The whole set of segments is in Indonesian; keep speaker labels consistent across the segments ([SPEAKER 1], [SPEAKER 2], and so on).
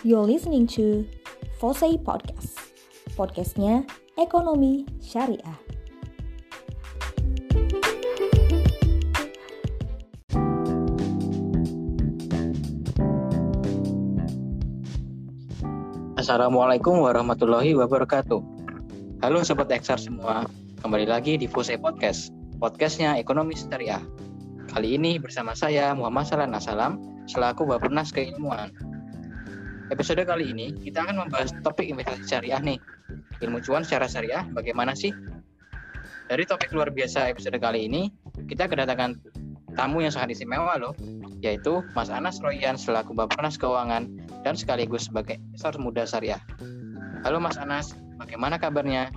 [SPEAKER 1] You're listening to Fosei Podcast. Podcastnya Ekonomi Syariah.
[SPEAKER 2] Assalamualaikum warahmatullahi wabarakatuh. Halo Sobat XR semua, kembali lagi di Fosei Podcast, podcastnya Ekonomi Syariah. Kali ini bersama saya Muhammad Salan Asalam, selaku Bapenas Keilmuan. Episode kali ini kita akan membahas topik investasi syariah nih. Ilmu cuan secara syariah bagaimana sih? Dari topik luar biasa episode kali ini, kita kedatangan tamu yang sangat istimewa loh, yaitu Mas Anas Royan selaku Bapenas Keuangan dan sekaligus sebagai investor muda syariah. Halo Mas Anas, bagaimana kabarnya?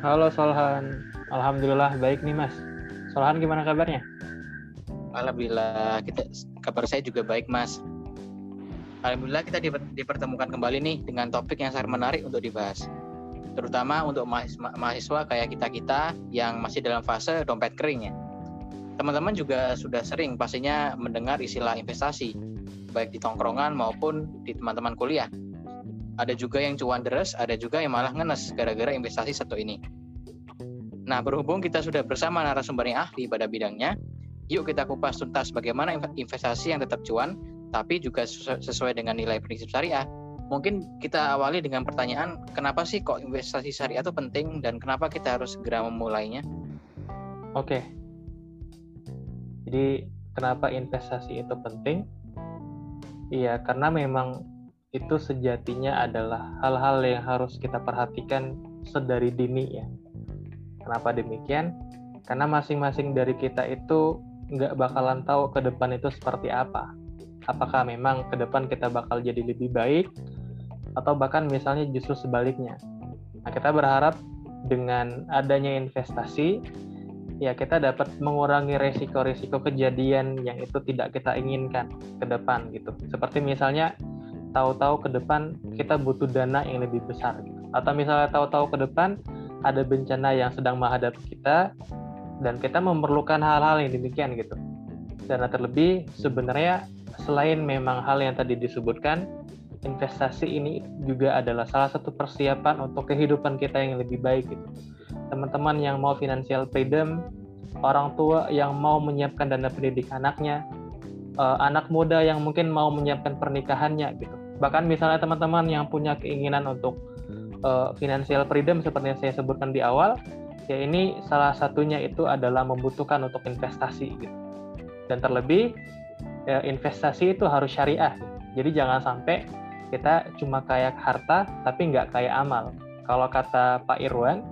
[SPEAKER 3] Halo Solhan, Alhamdulillah baik nih Mas. Solhan gimana kabarnya?
[SPEAKER 2] Alhamdulillah, kita kabar saya juga baik Mas. Alhamdulillah kita dipertemukan kembali nih dengan topik yang sangat menarik untuk dibahas. Terutama untuk mahasiswa kayak kita-kita yang masih dalam fase dompet kering ya teman-teman juga sudah sering pastinya mendengar istilah investasi, baik di tongkrongan maupun di teman-teman kuliah. Ada juga yang cuan deres, ada juga yang malah ngenes gara-gara investasi satu ini. Nah, berhubung kita sudah bersama narasumber yang ahli pada bidangnya, yuk kita kupas tuntas bagaimana investasi yang tetap cuan, tapi juga sesuai dengan nilai prinsip syariah. Mungkin kita awali dengan pertanyaan, kenapa sih kok investasi syariah itu penting dan kenapa kita harus segera memulainya?
[SPEAKER 3] Oke, jadi kenapa investasi itu penting? Iya, karena memang itu sejatinya adalah hal-hal yang harus kita perhatikan sedari dini ya. Kenapa demikian? Karena masing-masing dari kita itu nggak bakalan tahu ke depan itu seperti apa. Apakah memang ke depan kita bakal jadi lebih baik atau bahkan misalnya justru sebaliknya. Nah, kita berharap dengan adanya investasi ya kita dapat mengurangi resiko-resiko kejadian yang itu tidak kita inginkan ke depan gitu. Seperti misalnya tahu-tahu ke depan kita butuh dana yang lebih besar gitu. Atau misalnya tahu-tahu ke depan ada bencana yang sedang menghadapi kita dan kita memerlukan hal-hal yang demikian gitu. Dan terlebih sebenarnya selain memang hal yang tadi disebutkan, investasi ini juga adalah salah satu persiapan untuk kehidupan kita yang lebih baik gitu teman-teman yang mau financial freedom, orang tua yang mau menyiapkan dana pendidik anaknya, uh, anak muda yang mungkin mau menyiapkan pernikahannya gitu. Bahkan misalnya teman-teman yang punya keinginan untuk uh, financial freedom seperti yang saya sebutkan di awal, ya ini salah satunya itu adalah membutuhkan untuk investasi gitu. Dan terlebih ya, investasi itu harus syariah. Jadi jangan sampai kita cuma kayak harta tapi nggak kayak amal. Kalau kata Pak Irwan,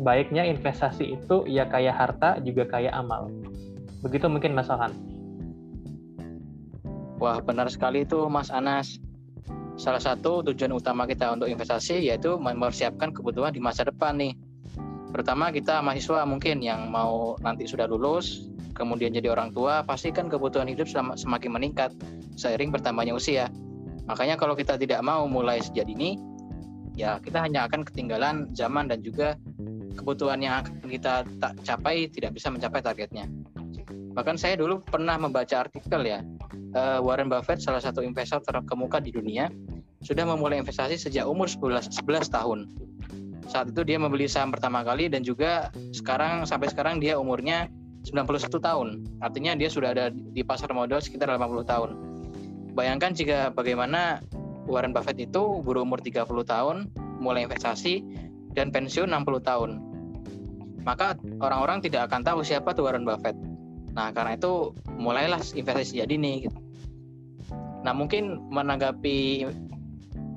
[SPEAKER 3] baiknya investasi itu ya kayak harta juga kayak amal. Begitu mungkin Mas Alhan.
[SPEAKER 2] Wah benar sekali itu Mas Anas. Salah satu tujuan utama kita untuk investasi yaitu mempersiapkan kebutuhan di masa depan nih. Pertama kita mahasiswa mungkin yang mau nanti sudah lulus, kemudian jadi orang tua, pasti kan kebutuhan hidup semakin meningkat seiring bertambahnya usia. Makanya kalau kita tidak mau mulai sejak dini, ya kita hanya akan ketinggalan zaman dan juga kebutuhan yang akan kita tak capai tidak bisa mencapai targetnya. Bahkan saya dulu pernah membaca artikel ya, uh, Warren Buffett salah satu investor terkemuka di dunia sudah memulai investasi sejak umur 11, 11 tahun. Saat itu dia membeli saham pertama kali dan juga sekarang sampai sekarang dia umurnya 91 tahun. Artinya dia sudah ada di pasar modal sekitar 80 tahun. Bayangkan jika bagaimana Warren Buffett itu berumur 30 tahun mulai investasi dan pensiun 60 tahun. Maka orang-orang tidak akan tahu siapa tuh Warren Buffett. Nah, karena itu mulailah investasi sejak dini gitu. Nah, mungkin menanggapi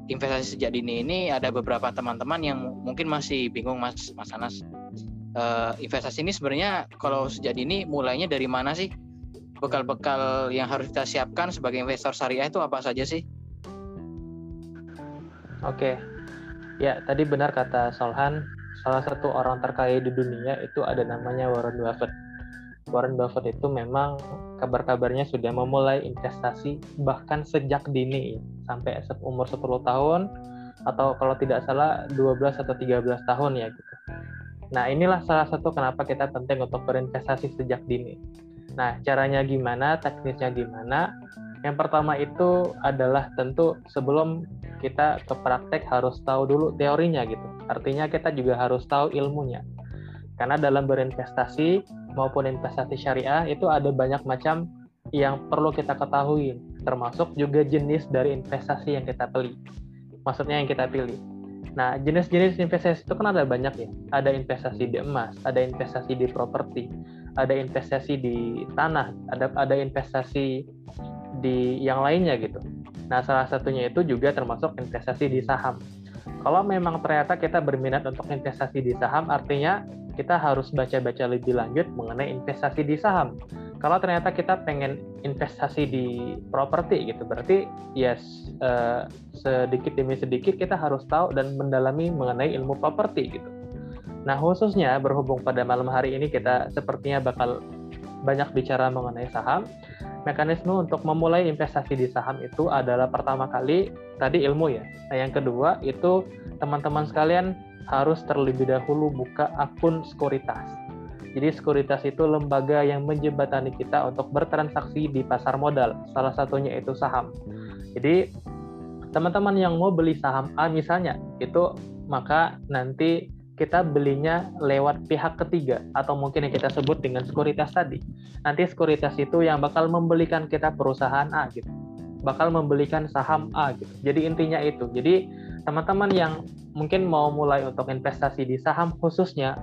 [SPEAKER 2] investasi sejak dini ini ada beberapa teman-teman yang mungkin masih bingung Mas Mas Anas. Uh, investasi ini sebenarnya kalau sejak dini mulainya dari mana sih? Bekal-bekal yang harus kita siapkan sebagai investor syariah itu apa saja sih?
[SPEAKER 3] Oke, Ya, tadi benar kata Solhan, salah satu orang terkaya di dunia itu ada namanya Warren Buffett. Warren Buffett itu memang kabar-kabarnya sudah memulai investasi bahkan sejak dini sampai umur 10 tahun atau kalau tidak salah 12 atau 13 tahun ya gitu. Nah, inilah salah satu kenapa kita penting untuk berinvestasi sejak dini. Nah, caranya gimana, teknisnya gimana? Yang pertama itu adalah tentu sebelum kita ke praktek harus tahu dulu teorinya gitu. Artinya kita juga harus tahu ilmunya. Karena dalam berinvestasi maupun investasi syariah itu ada banyak macam yang perlu kita ketahui, termasuk juga jenis dari investasi yang kita pilih. Maksudnya yang kita pilih. Nah, jenis-jenis investasi itu kan ada banyak ya. Ada investasi di emas, ada investasi di properti, ada investasi di tanah, ada ada investasi di yang lainnya gitu. Nah, salah satunya itu juga termasuk investasi di saham. Kalau memang ternyata kita berminat untuk investasi di saham, artinya kita harus baca-baca lebih lanjut mengenai investasi di saham. Kalau ternyata kita pengen investasi di properti gitu, berarti ya uh, sedikit demi sedikit kita harus tahu dan mendalami mengenai ilmu properti gitu. Nah, khususnya berhubung pada malam hari ini kita sepertinya bakal banyak bicara mengenai saham. Mekanisme untuk memulai investasi di saham itu adalah pertama kali tadi ilmu ya. Nah, yang kedua itu teman-teman sekalian harus terlebih dahulu buka akun sekuritas. Jadi sekuritas itu lembaga yang menjembatani kita untuk bertransaksi di pasar modal. Salah satunya itu saham. Jadi teman-teman yang mau beli saham A misalnya, itu maka nanti kita belinya lewat pihak ketiga atau mungkin yang kita sebut dengan sekuritas tadi. Nanti sekuritas itu yang bakal membelikan kita perusahaan A gitu. Bakal membelikan saham A gitu. Jadi intinya itu. Jadi teman-teman yang mungkin mau mulai untuk investasi di saham khususnya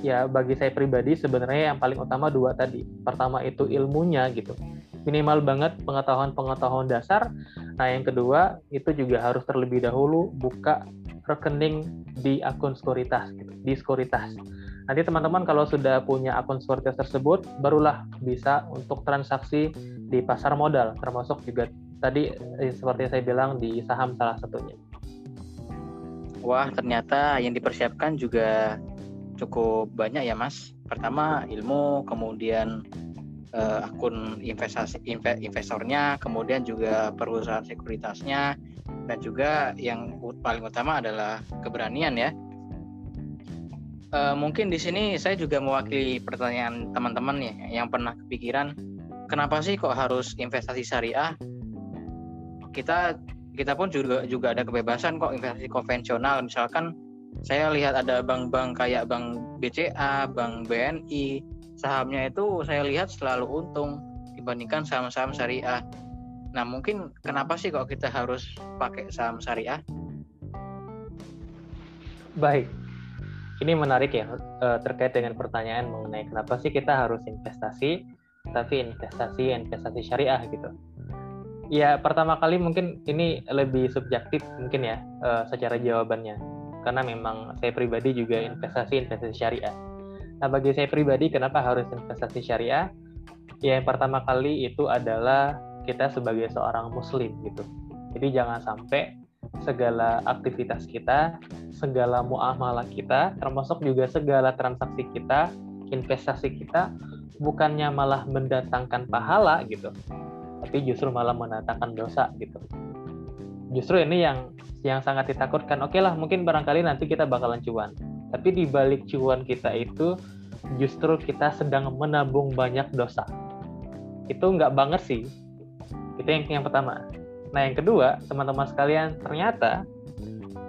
[SPEAKER 3] ya bagi saya pribadi sebenarnya yang paling utama dua tadi. Pertama itu ilmunya gitu. Minimal banget pengetahuan-pengetahuan dasar. Nah, yang kedua itu juga harus terlebih dahulu buka rekening di akun sekuritas gitu, di sekuritas. Nanti teman-teman kalau sudah punya akun sekuritas tersebut barulah bisa untuk transaksi di pasar modal termasuk juga tadi eh, seperti saya bilang di saham salah satunya.
[SPEAKER 2] Wah, ternyata yang dipersiapkan juga cukup banyak ya, Mas. Pertama ilmu, kemudian uh, akun investasi investornya, kemudian juga perusahaan sekuritasnya, dan juga yang paling utama adalah keberanian ya. Uh, mungkin di sini saya juga mewakili pertanyaan teman-teman nih yang pernah kepikiran, kenapa sih kok harus investasi syariah? Kita kita pun juga juga ada kebebasan kok investasi konvensional. Misalkan saya lihat ada bank-bank kayak bank BCA, bank BNI, sahamnya itu saya lihat selalu untung dibandingkan saham-saham syariah. Nah, mungkin kenapa sih kok kita harus pakai saham syariah?
[SPEAKER 3] Baik. Ini menarik ya eh, terkait dengan pertanyaan mengenai kenapa sih kita harus investasi tapi investasi investasi syariah gitu. Ya, pertama kali mungkin ini lebih subjektif mungkin ya eh, secara jawabannya. Karena memang saya pribadi juga investasi investasi syariah. Nah, bagi saya pribadi kenapa harus investasi syariah? Ya, yang pertama kali itu adalah kita sebagai seorang muslim gitu. Jadi jangan sampai segala aktivitas kita, segala muamalah kita, termasuk juga segala transaksi kita, investasi kita bukannya malah mendatangkan pahala gitu, tapi justru malah mendatangkan dosa gitu. Justru ini yang yang sangat ditakutkan. Oke lah, mungkin barangkali nanti kita bakalan cuan. Tapi di balik cuan kita itu justru kita sedang menabung banyak dosa. Itu nggak banget sih itu yang yang pertama. Nah, yang kedua, teman-teman sekalian, ternyata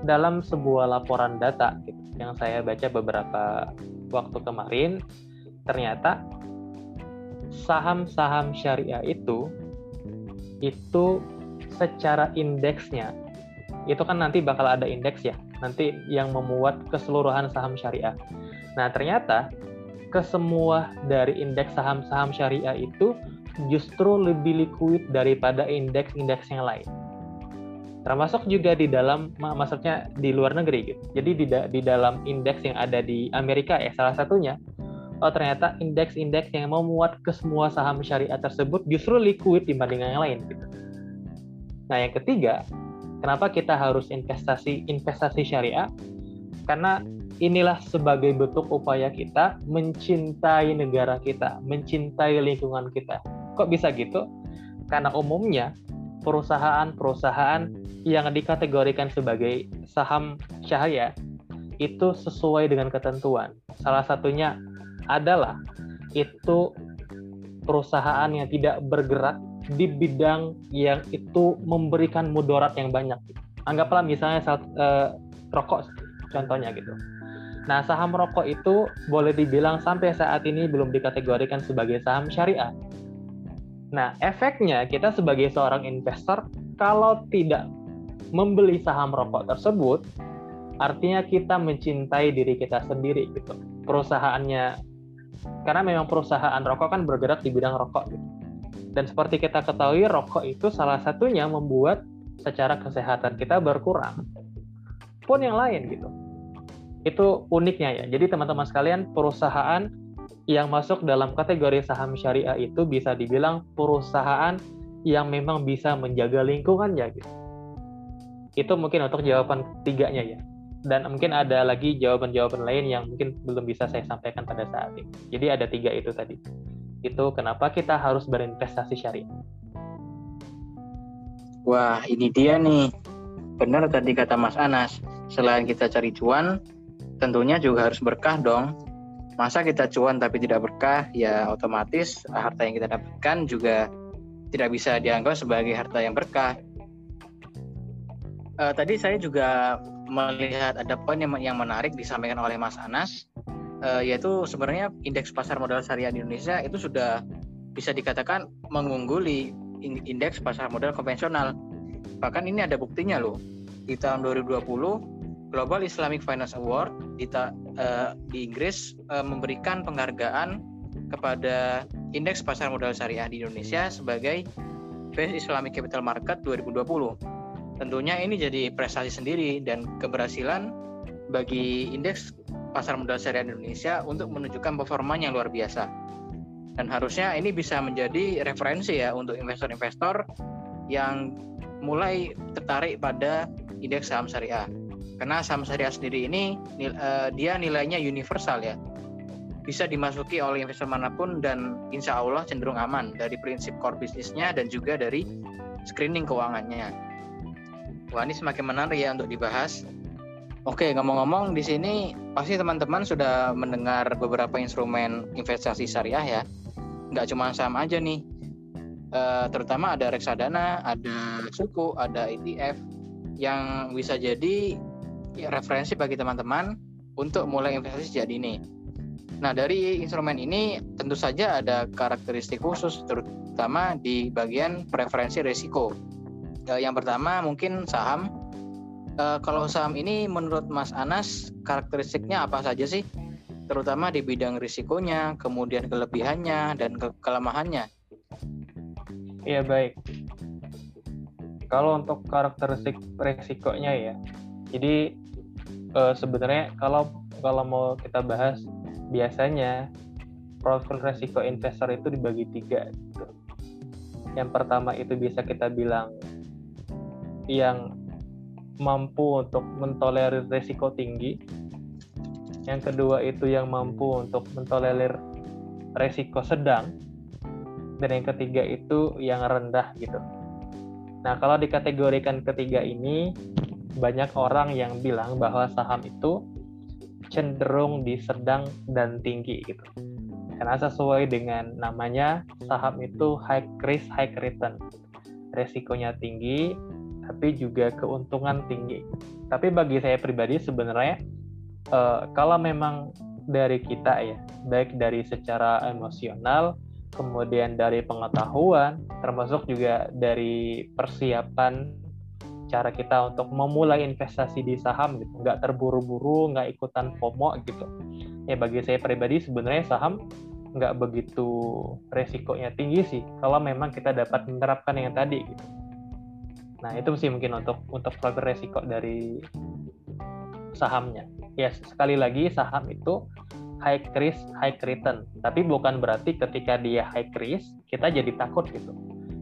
[SPEAKER 3] dalam sebuah laporan data gitu, yang saya baca beberapa waktu kemarin, ternyata saham-saham syariah itu itu secara indeksnya itu kan nanti bakal ada indeks ya, nanti yang memuat keseluruhan saham syariah. Nah, ternyata kesemua dari indeks saham-saham syariah itu justru lebih liquid daripada indeks-indeks yang lain. Termasuk juga di dalam, maksudnya di luar negeri gitu. Jadi di, di dalam indeks yang ada di Amerika ya salah satunya, oh ternyata indeks-indeks yang memuat ke semua saham syariah tersebut justru liquid dibanding yang lain gitu. Nah yang ketiga, kenapa kita harus investasi investasi syariah? Karena inilah sebagai bentuk upaya kita mencintai negara kita, mencintai lingkungan kita. Kok bisa gitu? Karena umumnya perusahaan-perusahaan yang dikategorikan sebagai saham cahaya itu sesuai dengan ketentuan. Salah satunya adalah itu perusahaan yang tidak bergerak di bidang yang itu memberikan mudarat yang banyak. Anggaplah misalnya saat, uh, rokok contohnya gitu. Nah, saham rokok itu boleh dibilang sampai saat ini belum dikategorikan sebagai saham syariah. Nah, efeknya kita sebagai seorang investor kalau tidak membeli saham rokok tersebut, artinya kita mencintai diri kita sendiri gitu. Perusahaannya karena memang perusahaan rokok kan bergerak di bidang rokok gitu. Dan seperti kita ketahui, rokok itu salah satunya membuat secara kesehatan kita berkurang. Pun yang lain gitu. Itu uniknya ya. Jadi teman-teman sekalian, perusahaan yang masuk dalam kategori saham syariah itu bisa dibilang perusahaan yang memang bisa menjaga lingkungan ya gitu. Itu mungkin untuk jawaban tiganya ya. Dan mungkin ada lagi jawaban-jawaban lain yang mungkin belum bisa saya sampaikan pada saat ini. Jadi ada tiga itu tadi itu kenapa kita harus berinvestasi syariah.
[SPEAKER 2] Wah, ini dia nih. Benar tadi kata Mas Anas, selain kita cari cuan, tentunya juga harus berkah dong. Masa kita cuan tapi tidak berkah, ya otomatis harta yang kita dapatkan juga tidak bisa dianggap sebagai harta yang berkah. Uh, tadi saya juga melihat ada poin yang, yang menarik disampaikan oleh Mas Anas uh, yaitu sebenarnya indeks pasar modal syariah di Indonesia itu sudah bisa dikatakan mengungguli indeks pasar modal konvensional. Bahkan ini ada buktinya loh. Di tahun 2020 Global Islamic Finance Award di, uh, di Inggris uh, memberikan penghargaan kepada indeks pasar modal syariah di Indonesia sebagai Best Islamic Capital Market 2020. Tentunya ini jadi prestasi sendiri dan keberhasilan bagi indeks pasar modal syariah Indonesia untuk menunjukkan performanya yang luar biasa. Dan harusnya ini bisa menjadi referensi ya untuk investor-investor yang mulai tertarik pada indeks saham syariah. Karena saham syariah sendiri ini uh, dia nilainya universal ya. Bisa dimasuki oleh investor mana pun dan insya Allah cenderung aman dari prinsip core bisnisnya dan juga dari screening keuangannya. Wah ini semakin menarik ya untuk dibahas Oke, ngomong-ngomong di sini pasti teman-teman sudah mendengar beberapa instrumen investasi syariah ya. Nggak cuma saham aja nih. E, terutama ada reksadana, ada suku, ada ETF yang bisa jadi referensi bagi teman-teman untuk mulai investasi sejak dini. Nah, dari instrumen ini tentu saja ada karakteristik khusus terutama di bagian preferensi risiko. E, yang pertama mungkin saham uh, kalau saham ini menurut Mas Anas karakteristiknya apa saja sih? Terutama di bidang risikonya, kemudian kelebihannya dan ke kelemahannya.
[SPEAKER 3] Iya baik. Kalau untuk karakteristik risikonya ya, jadi uh, sebenarnya kalau kalau mau kita bahas biasanya profil risiko investor itu dibagi tiga. Gitu. Yang pertama itu bisa kita bilang yang mampu untuk mentolerir resiko tinggi. Yang kedua itu yang mampu untuk mentolerir resiko sedang. Dan yang ketiga itu yang rendah gitu. Nah, kalau dikategorikan ketiga ini, banyak orang yang bilang bahwa saham itu cenderung di sedang dan tinggi gitu. Karena sesuai dengan namanya, saham itu high risk, high return. Resikonya tinggi, tapi juga keuntungan tinggi. Tapi bagi saya pribadi sebenarnya uh, kalau memang dari kita ya, baik dari secara emosional, kemudian dari pengetahuan, termasuk juga dari persiapan cara kita untuk memulai investasi di saham gitu, nggak terburu-buru, nggak ikutan FOMO gitu. Ya bagi saya pribadi sebenarnya saham nggak begitu resikonya tinggi sih kalau memang kita dapat menerapkan yang tadi gitu Nah, itu sih mungkin untuk untuk profil resiko dari sahamnya. Ya, sekali lagi saham itu high risk, high return. Tapi bukan berarti ketika dia high risk, kita jadi takut gitu.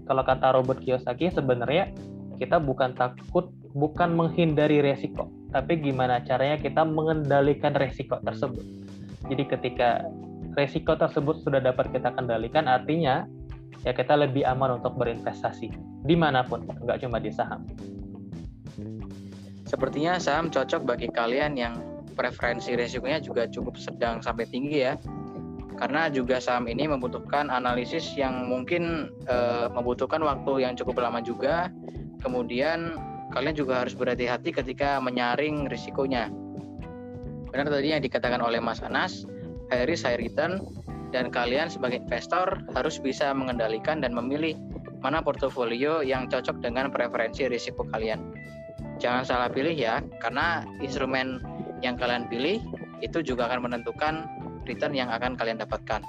[SPEAKER 3] Kalau kata Robert Kiyosaki, sebenarnya kita bukan takut, bukan menghindari resiko, tapi gimana caranya kita mengendalikan resiko tersebut. Jadi ketika resiko tersebut sudah dapat kita kendalikan, artinya ya kita lebih aman untuk berinvestasi di mana pun, nggak cuma di saham.
[SPEAKER 2] Sepertinya saham cocok bagi kalian yang preferensi resikonya juga cukup sedang sampai tinggi ya. karena juga saham ini membutuhkan analisis yang mungkin uh, membutuhkan waktu yang cukup lama juga. Kemudian kalian juga harus berhati-hati ketika menyaring risikonya. Benar tadi yang dikatakan oleh Mas Anas, high risk, high return, dan kalian sebagai investor harus bisa mengendalikan dan memilih mana portofolio yang cocok dengan preferensi risiko kalian. Jangan salah pilih ya, karena instrumen yang kalian pilih itu juga akan menentukan return yang akan kalian dapatkan.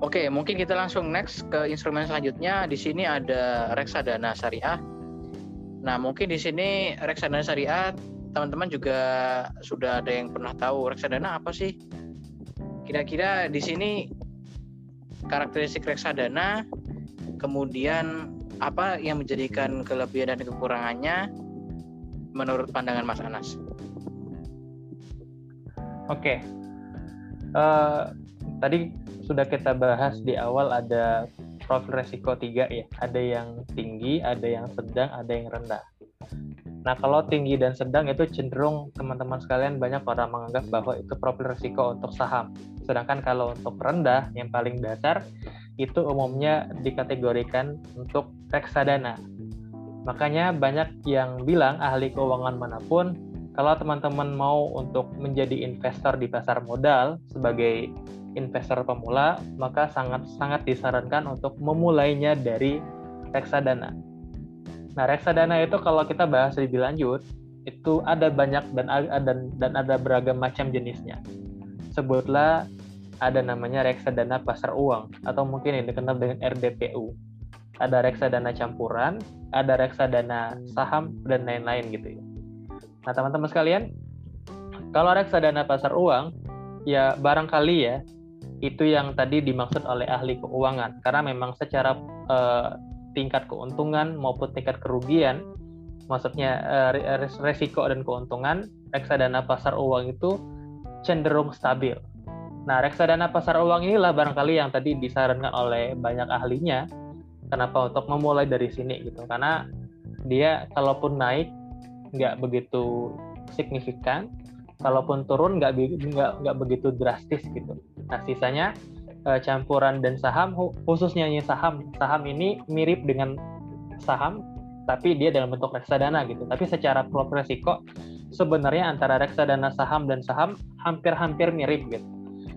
[SPEAKER 2] Oke, mungkin kita langsung next ke instrumen selanjutnya. Di sini ada reksadana syariah. Nah, mungkin di sini reksadana syariah teman-teman juga sudah ada yang pernah tahu reksadana apa sih? Kira-kira di sini karakteristik reksadana, kemudian apa yang menjadikan kelebihan dan kekurangannya menurut pandangan Mas Anas?
[SPEAKER 3] Oke, uh, tadi sudah kita bahas di awal ada profil resiko tiga ya, ada yang tinggi, ada yang sedang, ada yang rendah. Nah, kalau tinggi dan sedang itu cenderung teman-teman sekalian banyak orang menganggap bahwa itu profil resiko untuk saham. Sedangkan kalau untuk rendah, yang paling dasar, itu umumnya dikategorikan untuk reksadana. Makanya banyak yang bilang ahli keuangan mana pun kalau teman-teman mau untuk menjadi investor di pasar modal sebagai investor pemula, maka sangat-sangat disarankan untuk memulainya dari reksadana. Nah, reksadana itu kalau kita bahas lebih lanjut, itu ada banyak dan ada dan ada beragam macam jenisnya. Sebutlah ada namanya reksadana pasar uang atau mungkin yang dikenal dengan RDPU. Ada reksadana campuran, ada reksadana saham dan lain-lain gitu ya. Nah, teman-teman sekalian, kalau reksadana pasar uang, ya barangkali ya, itu yang tadi dimaksud oleh ahli keuangan. Karena memang secara uh, tingkat keuntungan maupun tingkat kerugian, maksudnya uh, resiko dan keuntungan, reksadana pasar uang itu cenderung stabil. Nah, reksadana pasar uang inilah barangkali yang tadi disarankan oleh banyak ahlinya. Kenapa untuk memulai dari sini gitu? Karena dia kalaupun naik nggak begitu signifikan kalaupun turun nggak nggak nggak begitu drastis gitu nah sisanya uh, campuran dan saham khususnya saham saham ini mirip dengan saham tapi dia dalam bentuk reksadana gitu tapi secara profil resiko sebenarnya antara reksadana saham dan saham hampir-hampir mirip gitu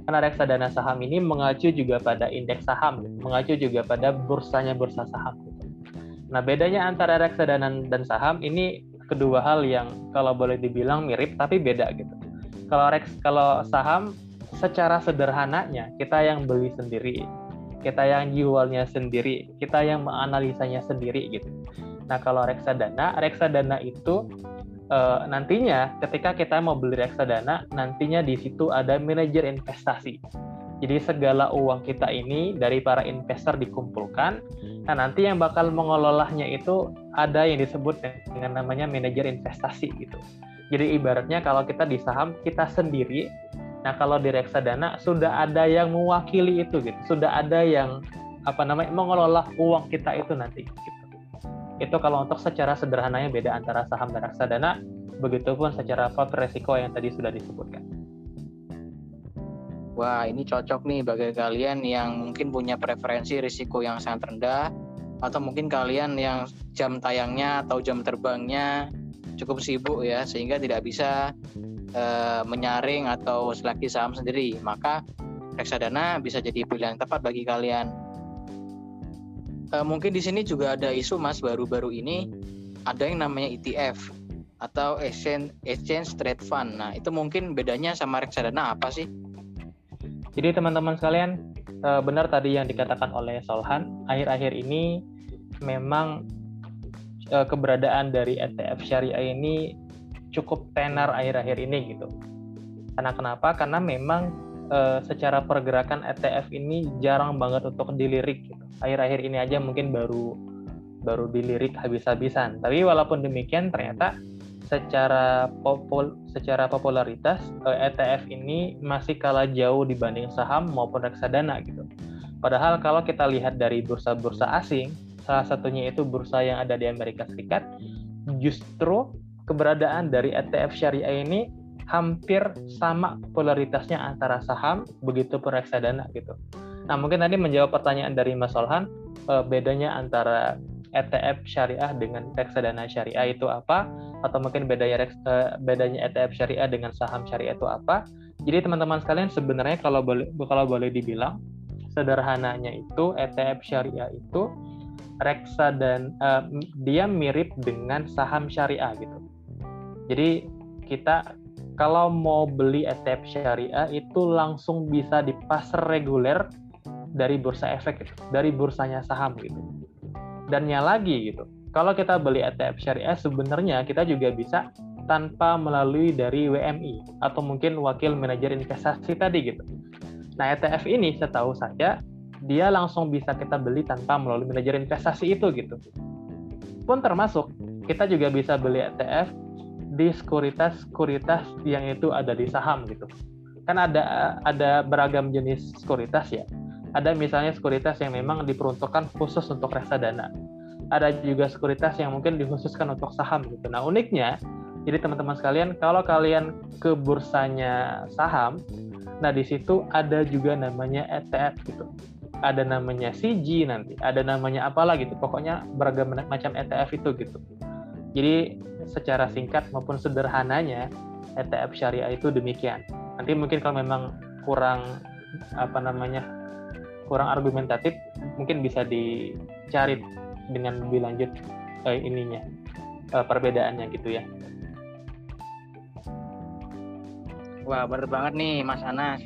[SPEAKER 3] karena reksadana saham ini mengacu juga pada indeks saham gitu. mengacu juga pada bursanya bursa saham gitu. nah bedanya antara reksadana dan saham ini kedua hal yang kalau boleh dibilang mirip tapi beda gitu. Kalau Rex kalau saham secara sederhananya kita yang beli sendiri, kita yang jualnya sendiri, kita yang menganalisanya sendiri gitu. Nah kalau reksadana, reksadana itu e, nantinya ketika kita mau beli reksadana, nantinya di situ ada manajer investasi. Jadi segala uang kita ini dari para investor dikumpulkan. Nah, nanti yang bakal mengelolanya itu ada yang disebut dengan namanya manajer investasi gitu. Jadi ibaratnya kalau kita di saham kita sendiri, nah kalau di reksadana sudah ada yang mewakili itu gitu. Sudah ada yang apa namanya mengelola uang kita itu nanti gitu. Itu kalau untuk secara sederhananya beda antara saham dan reksadana, begitupun secara faktor resiko yang tadi sudah disebutkan.
[SPEAKER 2] Wah, ini cocok nih bagi kalian yang mungkin punya preferensi risiko yang sangat rendah atau mungkin kalian yang jam tayangnya atau jam terbangnya cukup sibuk ya sehingga tidak bisa uh, menyaring atau seleksi saham sendiri. Maka reksadana bisa jadi pilihan tepat bagi kalian. Uh, mungkin di sini juga ada isu Mas baru-baru ini ada yang namanya ETF atau exchange exchange trade fund. Nah, itu mungkin bedanya sama reksadana apa sih?
[SPEAKER 3] Jadi teman-teman sekalian, eh, benar tadi yang dikatakan oleh Solhan, akhir-akhir ini memang eh, keberadaan dari ETF syariah ini cukup tenar akhir-akhir ini gitu. Karena kenapa? Karena memang eh, secara pergerakan ETF ini jarang banget untuk dilirik gitu. Akhir-akhir ini aja mungkin baru baru dilirik habis-habisan. Tapi walaupun demikian ternyata secara popul secara popularitas ETF eh, e ini masih kalah jauh dibanding saham maupun reksadana gitu. Padahal kalau kita lihat dari bursa-bursa asing, salah satunya itu bursa yang ada di Amerika Serikat, justru keberadaan dari ETF syariah ini hampir sama popularitasnya antara saham begitu pun reksadana gitu. Nah mungkin tadi menjawab pertanyaan dari Mas Solhan uh, bedanya antara ETF syariah dengan reksadana syariah itu apa atau mungkin bedanya uh, bedanya ETF syariah dengan saham syariah itu apa. Jadi teman-teman sekalian sebenarnya kalau boleh kalau boleh dibilang sederhananya itu ETF syariah itu reksa dan uh, dia mirip dengan saham syariah gitu. Jadi kita kalau mau beli ETF syariah itu langsung bisa di pasar reguler dari bursa efek gitu, dari bursanya saham gitu. Dannya lagi gitu. Kalau kita beli ETF syariah sebenarnya kita juga bisa tanpa melalui dari WMI atau mungkin wakil manajer investasi tadi gitu. Nah, ETF ini setahu saya dia langsung bisa kita beli tanpa melalui manajer investasi itu gitu. Pun termasuk kita juga bisa beli ETF di sekuritas-sekuritas yang itu ada di saham gitu. Kan ada ada beragam jenis sekuritas ya. Ada misalnya sekuritas yang memang diperuntukkan khusus untuk reksadana. Ada juga sekuritas yang mungkin dikhususkan untuk saham gitu. Nah, uniknya jadi teman-teman sekalian, kalau kalian ke bursanya saham, nah di situ ada juga namanya ETF gitu. Ada namanya CG nanti, ada namanya apalah gitu. Pokoknya beragam macam ETF itu gitu. Jadi secara singkat maupun sederhananya ETF syariah itu demikian. Nanti mungkin kalau memang kurang apa namanya kurang argumentatif, mungkin bisa dicari dengan lebih lanjut eh, ininya eh, perbedaannya gitu ya.
[SPEAKER 2] Wah, benar banget nih Mas Anas.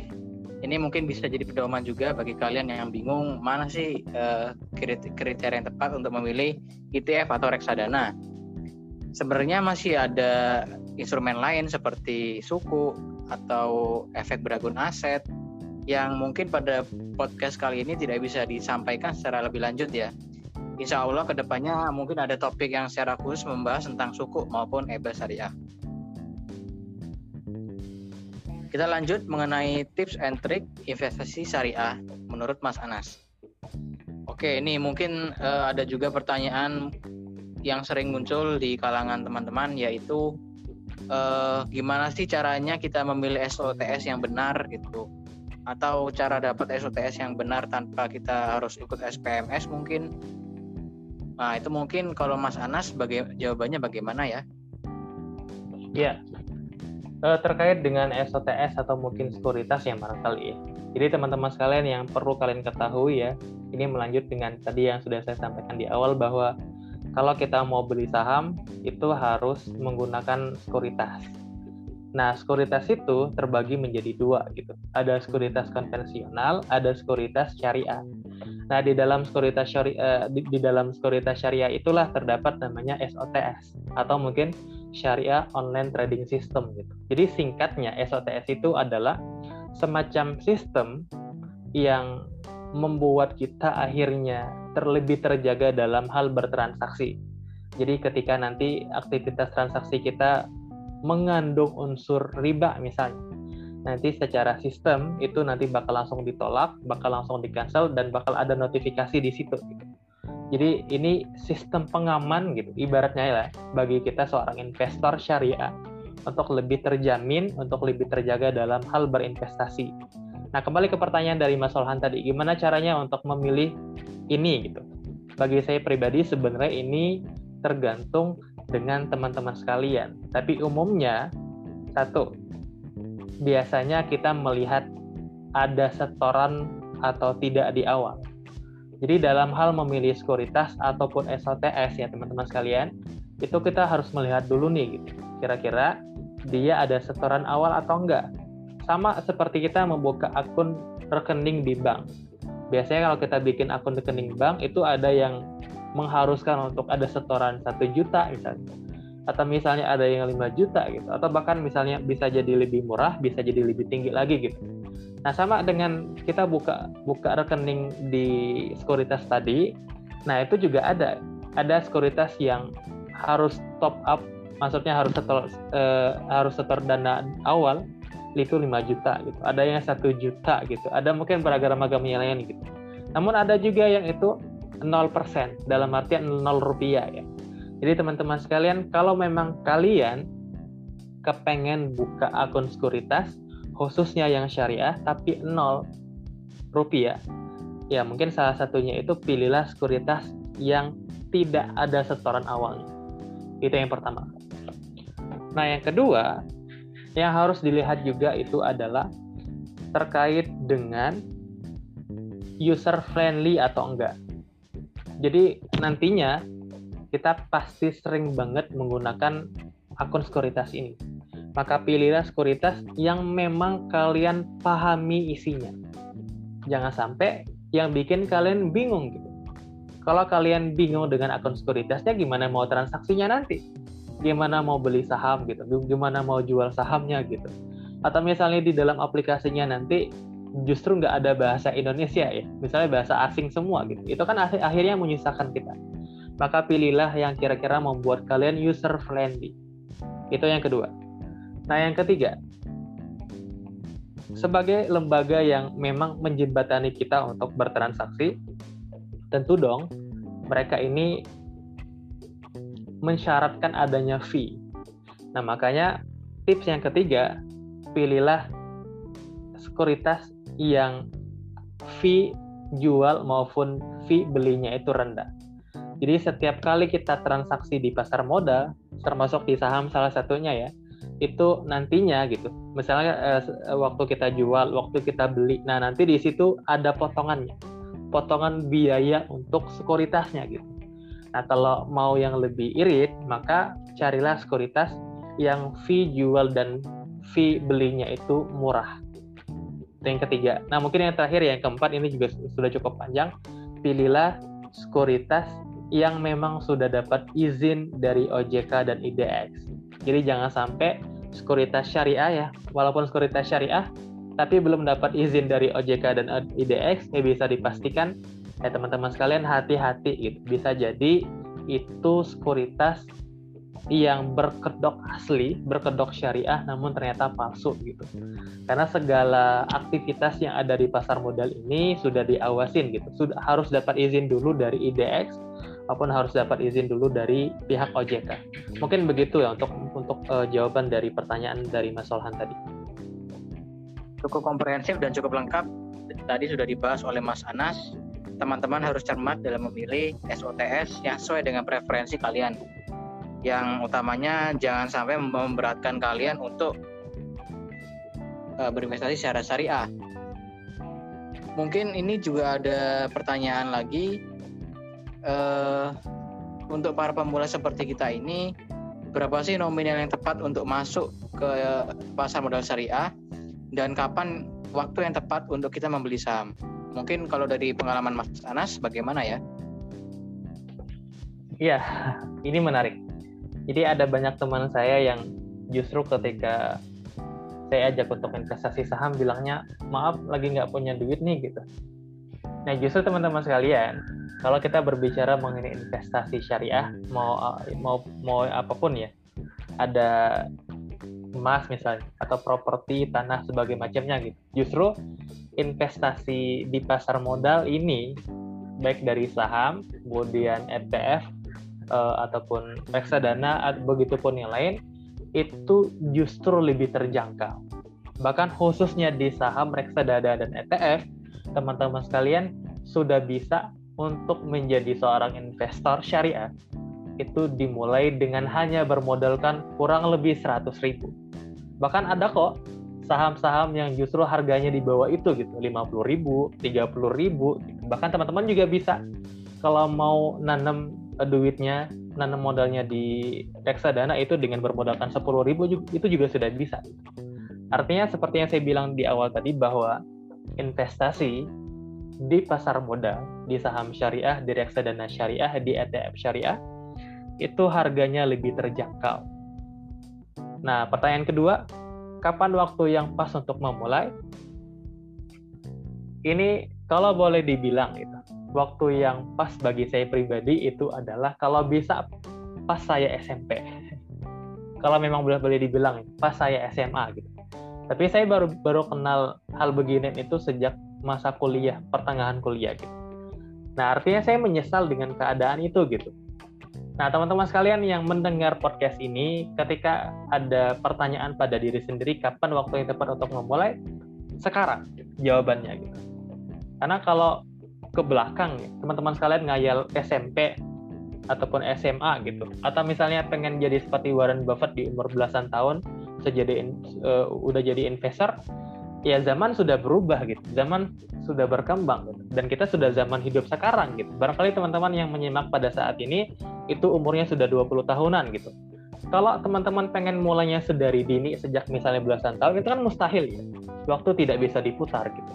[SPEAKER 2] Ini mungkin bisa jadi pedoman juga bagi kalian yang bingung mana sih uh, kriteria yang tepat untuk memilih ETF atau reksadana. Sebenarnya masih ada instrumen lain seperti suku atau efek beragun aset yang mungkin pada podcast kali ini tidak bisa disampaikan secara lebih lanjut ya. Insya Allah ke depannya mungkin ada topik yang secara khusus membahas tentang suku maupun EBA syariah. Kita lanjut mengenai tips and trick investasi syariah menurut Mas Anas. Oke, ini mungkin uh, ada juga pertanyaan yang sering muncul di kalangan teman-teman yaitu uh, gimana sih caranya kita memilih SOTS yang benar gitu atau cara dapat SOTS yang benar tanpa kita harus ikut SPMS mungkin. Nah, itu mungkin kalau Mas Anas baga jawabannya bagaimana ya?
[SPEAKER 3] Ya, uh, terkait dengan SOTS atau mungkin sekuritas yang barangkali ya. Jadi teman-teman sekalian yang perlu kalian ketahui ya, ini melanjut dengan tadi yang sudah saya sampaikan di awal bahwa kalau kita mau beli saham itu harus menggunakan sekuritas. Nah, sekuritas itu terbagi menjadi dua gitu. Ada sekuritas konvensional, ada sekuritas syariah. Nah, di dalam sekuritas syariah di, di dalam sekuritas syariah itulah terdapat namanya SOTS atau mungkin Syariah Online Trading System gitu. Jadi singkatnya SOTS itu adalah semacam sistem yang membuat kita akhirnya terlebih terjaga dalam hal bertransaksi. Jadi ketika nanti aktivitas transaksi kita mengandung unsur riba misalnya, nanti secara sistem itu nanti bakal langsung ditolak, bakal langsung di cancel dan bakal ada notifikasi di situ. Gitu. Jadi ini sistem pengaman gitu, ibaratnya ya bagi kita seorang investor syariah untuk lebih terjamin, untuk lebih terjaga dalam hal berinvestasi. Nah kembali ke pertanyaan dari Mas Solhan tadi, gimana caranya untuk memilih ini gitu? Bagi saya pribadi sebenarnya ini tergantung dengan teman-teman sekalian. Tapi umumnya satu, biasanya kita melihat ada setoran atau tidak di awal. Jadi dalam hal memilih sekuritas ataupun SOTS ya teman-teman sekalian, itu kita harus melihat dulu nih gitu. Kira-kira dia ada setoran awal atau enggak. Sama seperti kita membuka akun rekening di bank. Biasanya kalau kita bikin akun rekening bank itu ada yang mengharuskan untuk ada setoran satu juta misalnya atau misalnya ada yang 5 juta gitu atau bahkan misalnya bisa jadi lebih murah bisa jadi lebih tinggi lagi gitu Nah, sama dengan kita buka buka rekening di sekuritas tadi. Nah, itu juga ada ada sekuritas yang harus top up, maksudnya harus setor eh, harus setor dana awal itu 5 juta gitu. Ada yang satu juta gitu. Ada mungkin beragam-agam yang lain gitu. Namun ada juga yang itu 0% dalam artian 0 rupiah ya. Jadi teman-teman sekalian, kalau memang kalian kepengen buka akun sekuritas, khususnya yang syariah, tapi nol rupiah, ya mungkin salah satunya itu pilihlah sekuritas yang tidak ada setoran awalnya. Itu yang pertama. Nah, yang kedua, yang harus dilihat juga itu adalah terkait dengan user friendly atau enggak. Jadi nantinya kita pasti sering banget menggunakan akun sekuritas ini. Maka pilihlah sekuritas yang memang kalian pahami isinya. Jangan sampai yang bikin kalian bingung gitu. Kalau kalian bingung dengan akun sekuritasnya, gimana mau transaksinya nanti? Gimana mau beli saham gitu? Gimana mau jual sahamnya gitu? Atau misalnya di dalam aplikasinya nanti justru nggak ada bahasa Indonesia ya, misalnya bahasa asing semua gitu. Itu kan akhirnya menyusahkan kita. Maka pilihlah yang kira-kira membuat kalian user friendly. Itu yang kedua. Nah, yang ketiga, sebagai lembaga yang memang menjembatani kita untuk bertransaksi, tentu dong mereka ini mensyaratkan adanya fee. Nah, makanya tips yang ketiga, pilihlah sekuritas yang fee jual maupun fee belinya itu rendah. Jadi setiap kali kita transaksi di pasar modal, termasuk di saham salah satunya ya, itu nantinya gitu. Misalnya eh, eh, waktu kita jual, waktu kita beli, nah nanti di situ ada potongannya, potongan biaya untuk sekuritasnya gitu. Nah kalau mau yang lebih irit, maka carilah sekuritas yang fee jual dan fee belinya itu murah yang ketiga. Nah, mungkin yang terakhir yang keempat ini juga sudah cukup panjang. Pilihlah sekuritas yang memang sudah dapat izin dari OJK dan IDX. Jadi jangan sampai sekuritas syariah ya, walaupun sekuritas syariah tapi belum dapat izin dari OJK dan IDX, ya bisa dipastikan ya teman-teman sekalian hati-hati gitu. Bisa jadi itu sekuritas yang berkedok asli, berkedok syariah namun ternyata palsu gitu. Karena segala aktivitas yang ada di pasar modal ini sudah diawasin gitu. Sudah harus dapat izin dulu dari IDX maupun harus dapat izin dulu dari pihak OJK. Mungkin begitu ya untuk untuk uh, jawaban dari pertanyaan dari Mas Solhan tadi.
[SPEAKER 2] Cukup komprehensif dan cukup lengkap. Tadi sudah dibahas oleh Mas Anas. Teman-teman harus cermat dalam memilih SOTS yang sesuai dengan preferensi kalian yang utamanya jangan sampai memberatkan kalian untuk uh, berinvestasi secara syariah. Mungkin ini juga ada pertanyaan lagi uh, untuk para pemula seperti kita ini, berapa sih nominal yang tepat untuk masuk ke pasar modal syariah dan kapan waktu yang tepat untuk kita membeli saham? Mungkin kalau dari pengalaman Mas Anas, bagaimana ya?
[SPEAKER 3] Iya, ini menarik jadi ada banyak teman saya yang justru ketika saya ajak untuk investasi saham bilangnya maaf lagi nggak punya duit nih gitu. Nah justru teman-teman sekalian kalau kita berbicara mengenai investasi syariah mau mau mau apa pun ya ada emas misalnya atau properti tanah sebagai macamnya gitu. Justru investasi di pasar modal ini baik dari saham kemudian ETF uh, ataupun reksadana begitupun yang lain itu justru lebih terjangkau. Bahkan khususnya di saham reksadana dan ETF, teman-teman sekalian sudah bisa untuk menjadi seorang investor syariah itu dimulai dengan hanya bermodalkan kurang lebih 100 ribu. Bahkan ada kok saham-saham yang justru harganya di bawah itu gitu, 50 ribu, 30 ribu. Bahkan teman-teman juga bisa kalau mau nanam duitnya nanam modalnya di reksadana itu dengan bermodalkan 10 ribu itu juga sudah bisa. Artinya seperti yang saya bilang di awal tadi bahwa investasi di pasar modal, di saham syariah, di reksadana syariah, di ETF syariah, itu harganya lebih terjangkau. Nah, pertanyaan kedua, kapan waktu yang pas untuk memulai? Ini kalau boleh dibilang itu waktu yang pas bagi saya pribadi itu adalah kalau bisa pas saya SMP. kalau memang boleh boleh dibilang pas saya SMA gitu. Tapi saya baru baru kenal hal begini itu sejak masa kuliah, pertengahan kuliah gitu. Nah, artinya saya menyesal dengan keadaan itu gitu. Nah, teman-teman sekalian yang mendengar podcast ini, ketika ada pertanyaan pada diri sendiri, kapan waktu yang tepat untuk memulai? Sekarang, jawabannya gitu. Karena kalau ke belakang, teman-teman sekalian ngayal SMP ataupun SMA gitu, atau misalnya pengen jadi seperti Warren Buffett di umur belasan tahun, sejadi uh, udah jadi investor, ya zaman sudah berubah gitu. Zaman sudah berkembang gitu. dan kita sudah zaman hidup sekarang gitu. Barangkali teman-teman yang menyimak pada saat ini itu umurnya sudah 20 tahunan gitu. Kalau teman-teman pengen mulainya sedari dini sejak misalnya belasan tahun itu kan mustahil ya. Waktu tidak bisa diputar gitu.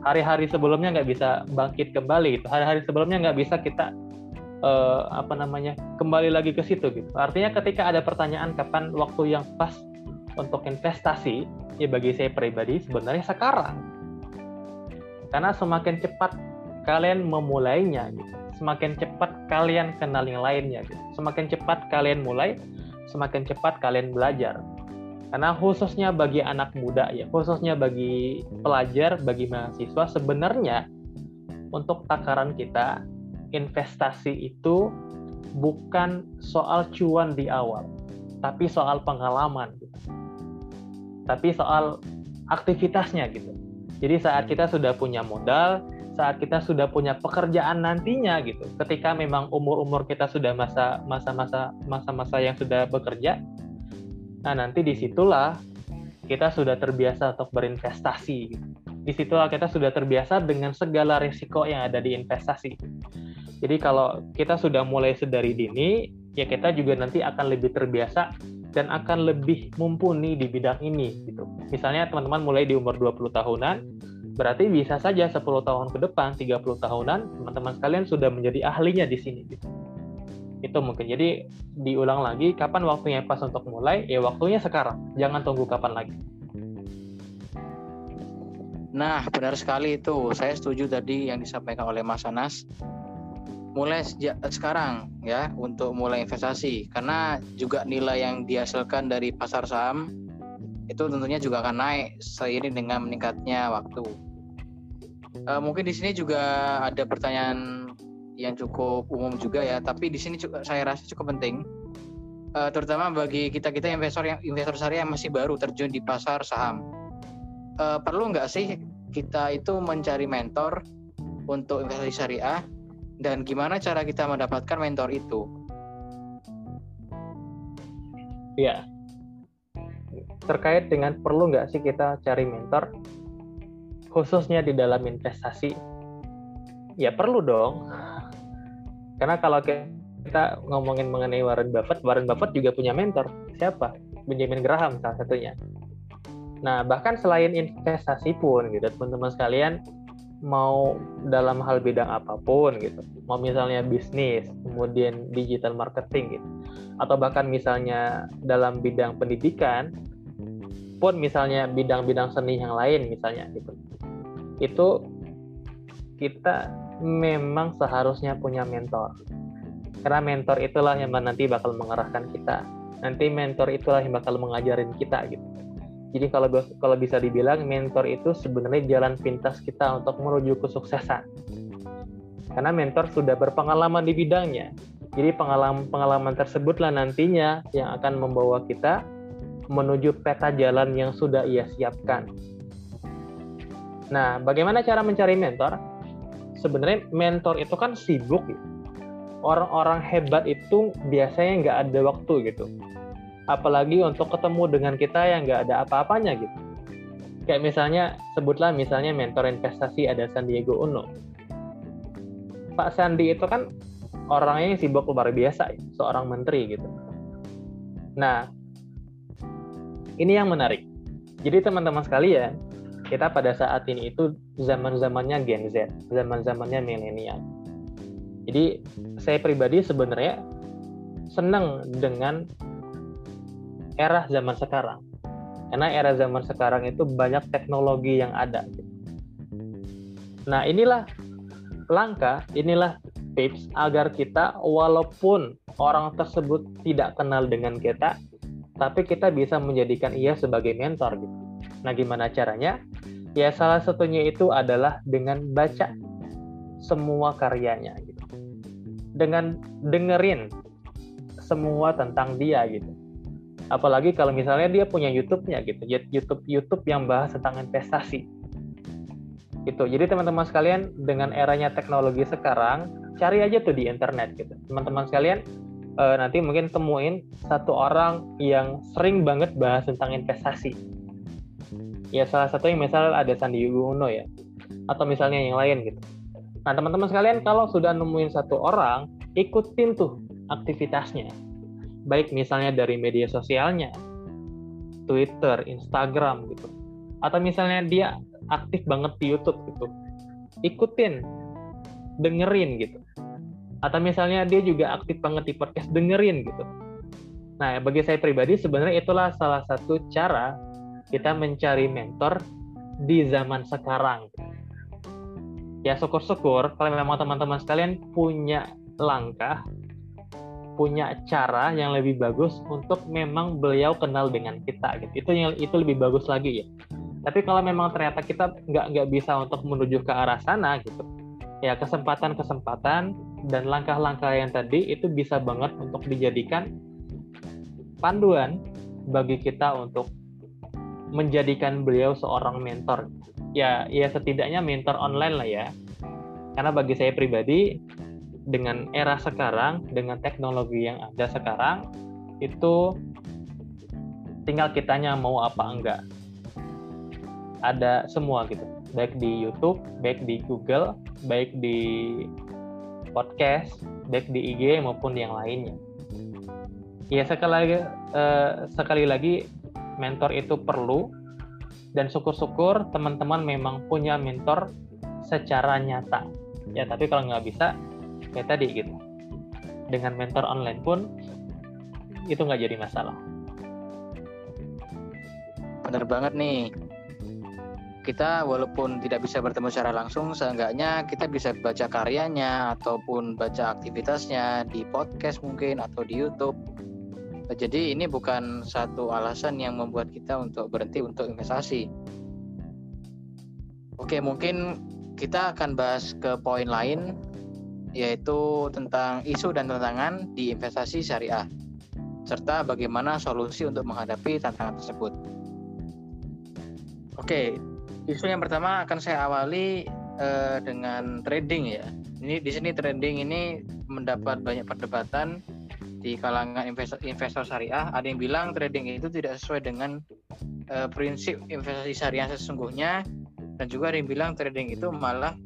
[SPEAKER 3] Hari-hari sebelumnya nggak bisa bangkit kembali gitu. Hari-hari sebelumnya nggak bisa kita uh, apa namanya kembali lagi ke situ gitu. Artinya ketika ada pertanyaan kapan waktu yang pas untuk investasi ya bagi saya pribadi sebenarnya sekarang. Karena semakin cepat kalian memulainya gitu. Semakin cepat kalian kenal yang lainnya gitu. Semakin cepat kalian mulai semakin cepat kalian belajar. Karena khususnya bagi anak muda ya khususnya bagi pelajar bagi mahasiswa sebenarnya untuk takaran kita investasi itu bukan soal cuan di awal tapi soal pengalaman gitu tapi soal aktivitasnya gitu. Jadi saat kita sudah punya modal, saat kita sudah punya pekerjaan nantinya gitu, ketika memang umur-umur kita sudah masa masa-masa masa-masa yang sudah bekerja, nah nanti di situlah kita sudah terbiasa untuk berinvestasi. Gitu. Di situlah kita sudah terbiasa dengan segala risiko yang ada di investasi. Jadi kalau kita sudah mulai sedari dini, ya kita juga nanti akan lebih terbiasa dan akan lebih mumpuni di bidang ini gitu. Misalnya teman-teman mulai di umur 20 tahunan, berarti bisa saja 10 tahun ke depan, 30 tahunan, teman-teman sekalian sudah menjadi ahlinya di sini gitu. Itu mungkin. Jadi diulang lagi kapan waktunya pas untuk mulai? Ya waktunya sekarang. Jangan tunggu kapan lagi.
[SPEAKER 2] Nah, benar sekali itu. Saya setuju tadi yang disampaikan oleh Mas Anas mulai sejak sekarang ya untuk mulai investasi karena juga nilai yang dihasilkan dari pasar saham itu tentunya juga akan naik seiring dengan meningkatnya waktu. Uh, mungkin di sini juga ada pertanyaan yang cukup umum juga ya, tapi di sini juga saya rasa cukup penting, uh, terutama bagi kita kita investor yang investor syariah yang masih baru terjun di pasar saham. Uh, perlu nggak sih kita itu mencari mentor untuk investasi syariah dan gimana cara kita mendapatkan mentor itu?
[SPEAKER 3] Ya, terkait dengan perlu nggak sih kita cari mentor, khususnya di dalam investasi? Ya perlu dong, karena kalau kita ngomongin mengenai Warren Buffett, Warren Buffett juga punya mentor. Siapa? Benjamin Graham salah satunya. Nah, bahkan selain investasi pun gitu, teman-teman sekalian, mau dalam hal bidang apa pun gitu. Mau misalnya bisnis kemudian digital marketing gitu. Atau bahkan misalnya dalam bidang pendidikan pun misalnya bidang-bidang seni yang lain misalnya gitu. Itu kita memang seharusnya punya mentor. Karena mentor itulah yang nanti bakal mengarahkan kita. Nanti mentor itulah yang bakal mengajarin kita gitu jadi kalau kalau bisa dibilang mentor itu sebenarnya jalan pintas kita untuk menuju kesuksesan. Karena mentor sudah berpengalaman di bidangnya. Jadi pengalaman-pengalaman tersebutlah nantinya yang akan membawa kita menuju peta jalan yang sudah ia siapkan. Nah, bagaimana cara mencari mentor? Sebenarnya mentor itu kan sibuk. Orang-orang hebat itu biasanya nggak ada waktu gitu apalagi untuk ketemu dengan kita yang nggak ada apa-apanya gitu. Kayak misalnya sebutlah misalnya mentor investasi ada Sandiago Uno. Pak Sandi itu kan orangnya yang sibuk luar biasa seorang menteri gitu. Nah ini yang menarik. Jadi teman-teman sekalian kita pada saat ini itu zaman-zamannya Gen Z zaman-zamannya milenial. Jadi saya pribadi sebenarnya senang dengan era zaman sekarang. Karena era zaman sekarang itu banyak teknologi yang ada. Nah, inilah langkah, inilah tips agar kita walaupun orang tersebut tidak kenal dengan kita, tapi kita bisa menjadikan ia sebagai mentor gitu. Nah, gimana caranya? Ya salah satunya itu adalah dengan baca semua karyanya gitu. dengan dengerin semua tentang dia gitu. Apalagi kalau misalnya dia punya YouTube-nya gitu, YouTube YouTube yang bahas tentang investasi. Gitu. Jadi teman-teman sekalian dengan eranya teknologi sekarang, cari aja tuh di internet gitu. Teman-teman sekalian uh, nanti mungkin temuin satu orang yang sering banget bahas tentang investasi. Ya salah satu yang misal ada Sandi Uno ya, atau misalnya yang lain gitu. Nah teman-teman sekalian kalau sudah nemuin satu orang, ikutin tuh aktivitasnya. Baik misalnya dari media sosialnya, Twitter, Instagram gitu. Atau misalnya dia aktif banget di YouTube gitu. Ikutin, dengerin gitu. Atau misalnya dia juga aktif banget di podcast, dengerin gitu. Nah, bagi saya pribadi sebenarnya itulah salah satu cara kita mencari mentor di zaman sekarang. Ya syukur-syukur kalau memang teman-teman sekalian punya langkah punya cara yang lebih bagus untuk memang beliau kenal dengan kita gitu. Itu yang itu lebih bagus lagi ya. Tapi kalau memang ternyata kita nggak nggak bisa untuk menuju ke arah sana gitu, ya kesempatan-kesempatan dan langkah-langkah yang tadi itu bisa banget untuk dijadikan panduan bagi kita untuk menjadikan beliau seorang mentor. Ya, ya setidaknya mentor online lah ya. Karena bagi saya pribadi, dengan era sekarang, dengan teknologi yang ada sekarang, itu tinggal kitanya mau apa enggak. Ada semua gitu, baik di YouTube, baik di Google, baik di podcast, baik di IG maupun yang lainnya. Ya sekali lagi, eh, sekali lagi mentor itu perlu dan syukur-syukur teman-teman memang punya mentor secara nyata. Ya tapi kalau nggak bisa kayak tadi gitu. Dengan mentor online pun itu nggak jadi masalah.
[SPEAKER 2] Benar banget nih. Kita walaupun tidak bisa bertemu secara langsung seenggaknya kita bisa baca karyanya ataupun baca aktivitasnya di podcast mungkin atau di YouTube. Jadi ini bukan satu alasan yang membuat kita untuk berhenti untuk investasi. Oke mungkin kita akan bahas ke poin lain yaitu tentang isu dan tantangan di investasi syariah, serta bagaimana solusi untuk menghadapi tantangan tersebut. Oke, isu yang pertama akan saya awali eh, dengan trading ya. Ini di sini trading ini mendapat banyak perdebatan di kalangan investor, investor syariah. Ada yang bilang trading itu tidak sesuai dengan eh, prinsip investasi syariah sesungguhnya, dan juga ada yang bilang trading itu malah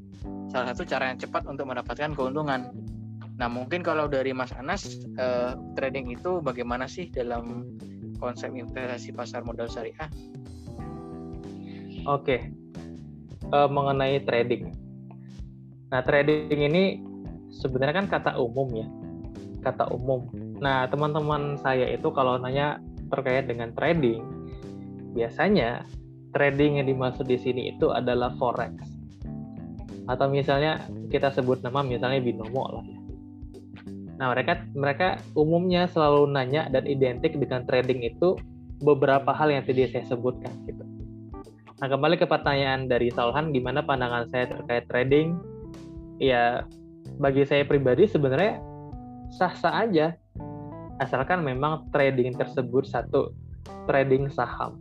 [SPEAKER 2] salah satu cara yang cepat untuk mendapatkan keuntungan. Nah, mungkin kalau dari Mas Anas, eh, trading itu bagaimana sih dalam konsep investasi pasar modal syariah?
[SPEAKER 3] Oke, uh, mengenai trading. Nah, trading ini sebenarnya kan kata umum ya, kata umum. Nah, teman-teman saya itu kalau nanya terkait dengan trading, biasanya trading yang dimaksud di sini itu adalah forex atau misalnya kita sebut nama misalnya binomo lah ya. Nah mereka mereka umumnya selalu nanya dan identik dengan trading itu beberapa hal yang tadi saya sebutkan gitu. Nah kembali ke pertanyaan dari Salhan, gimana pandangan saya terkait trading? Ya bagi saya pribadi sebenarnya sah-sah aja, asalkan memang trading tersebut satu trading saham.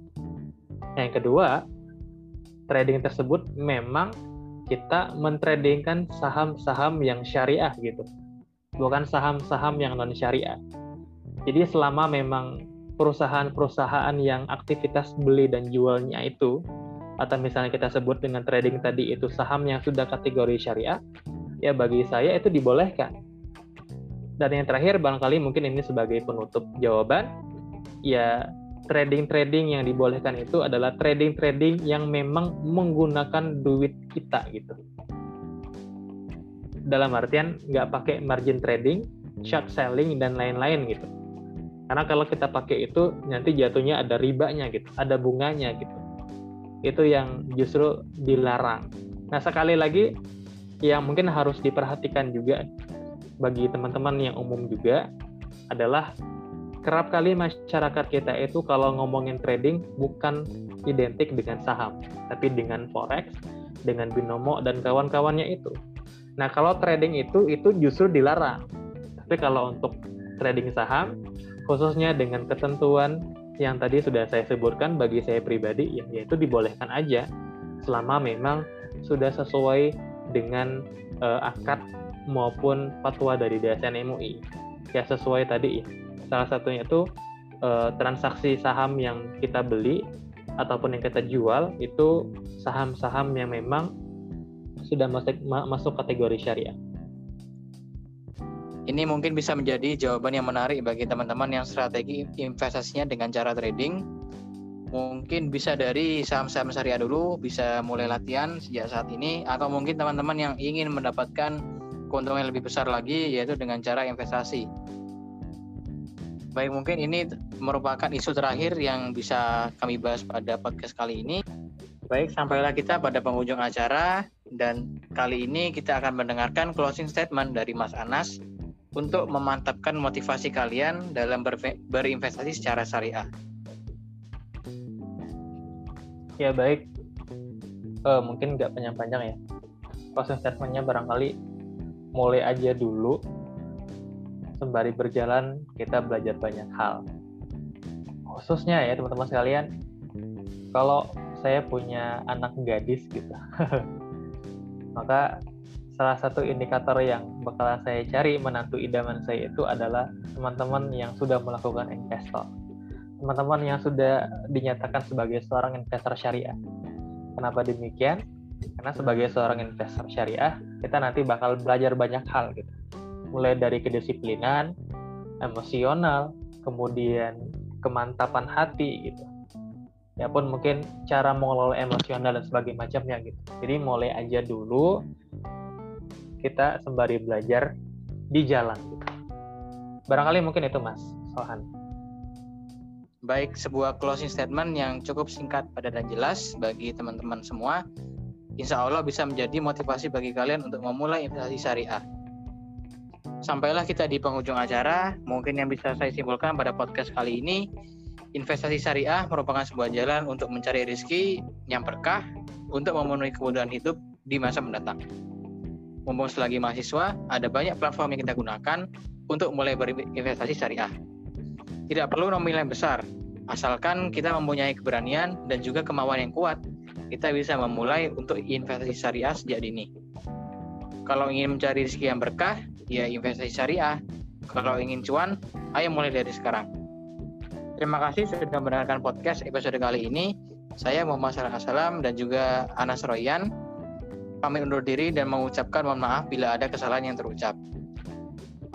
[SPEAKER 3] Yang kedua, trading tersebut memang kita mentradingkan saham-saham yang syariah gitu. Bukan saham-saham yang non syariah jadi selama memang perusahaan-perusahaan yang aktivitas beli dan jualnya itu atau misalnya kita sebut dengan trading tadi itu saham yang sudah kategori syariah ya bagi saya itu dibolehkan. Dan yang terakhir barangkali mungkin ini sebagai penutup jawaban ya trading-trading yang dibolehkan itu adalah trading-trading yang memang menggunakan duit kita gitu. Dalam artian nggak pakai margin trading, short selling dan lain-lain gitu. Karena kalau kita pakai itu nanti jatuhnya ada ribanya gitu, ada bunganya gitu. Itu yang justru dilarang. Nah sekali lagi yang mungkin harus diperhatikan juga bagi teman-teman yang umum juga adalah kerap kali masyarakat kita itu kalau ngomongin trading bukan identik dengan saham, tapi dengan forex, dengan binomo dan kawan-kawannya itu. Nah, kalau trading itu itu justru dilarang. Tapi kalau untuk trading saham, khususnya dengan ketentuan yang tadi sudah saya sebutkan bagi saya pribadi, ya, yaitu dibolehkan aja selama memang sudah sesuai dengan uh, akad maupun fatwa dari DSN MUI. Ya sesuai tadi ya. Salah satunya itu uh, transaksi saham yang kita beli ataupun yang kita jual itu saham-saham yang memang sudah masuk, masuk kategori syariah.
[SPEAKER 2] Ini mungkin bisa menjadi jawaban yang menarik bagi teman-teman yang strategi investasinya dengan cara trading. Mungkin bisa dari saham-saham syariah dulu, bisa mulai latihan sejak saat ini, atau mungkin teman-teman yang ingin mendapatkan keuntungan yang lebih besar lagi, yaitu dengan cara investasi. Baik, mungkin ini merupakan isu terakhir yang bisa kami bahas pada podcast kali ini. Baik, sampailah kita pada penghujung acara dan kali ini kita akan mendengarkan closing statement dari Mas Anas untuk memantapkan motivasi kalian dalam berinvestasi secara syariah.
[SPEAKER 3] Ya baik, uh, mungkin nggak panjang-panjang ya. Closing statementnya barangkali mulai aja dulu. Sembari berjalan kita belajar banyak hal. Khususnya ya teman-teman sekalian, kalau saya punya anak gadis gitu, maka salah satu indikator yang bakal saya cari menantu idaman saya itu adalah teman-teman yang sudah melakukan investor. Teman-teman yang sudah dinyatakan sebagai seorang investor syariah. Kenapa demikian? Karena sebagai seorang investor syariah, kita nanti bakal belajar banyak hal gitu. Mulai dari kedisiplinan, emosional, kemudian kemantapan hati gitu. Ya pun mungkin cara mengelola emosional dan sebagainya macamnya gitu. Jadi mulai aja dulu kita sembari belajar di jalan gitu. Barangkali mungkin itu Mas Sohan.
[SPEAKER 2] Baik, sebuah closing statement yang cukup singkat, padat dan jelas bagi teman-teman semua. Insya Allah bisa menjadi motivasi bagi kalian untuk memulai investasi syariah. Sampailah kita di penghujung acara. Mungkin yang bisa saya simpulkan pada podcast kali ini, investasi syariah merupakan sebuah jalan untuk mencari rezeki yang berkah untuk memenuhi kebutuhan hidup di masa mendatang mumpung selagi mahasiswa, ada banyak platform yang kita gunakan untuk mulai berinvestasi syariah. Tidak perlu nominal yang besar, asalkan kita mempunyai keberanian dan juga kemauan yang kuat, kita bisa memulai untuk investasi syariah sejak dini. Kalau ingin mencari rezeki yang berkah, ya investasi syariah. Kalau ingin cuan, ayo mulai dari sekarang. Terima kasih sudah mendengarkan podcast episode kali ini. Saya Muhammad Salah Salam dan juga Anas Royan kami undur diri dan mengucapkan mohon maaf bila ada kesalahan yang terucap.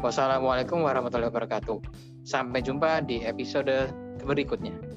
[SPEAKER 2] Wassalamualaikum warahmatullahi wabarakatuh. Sampai jumpa di episode berikutnya.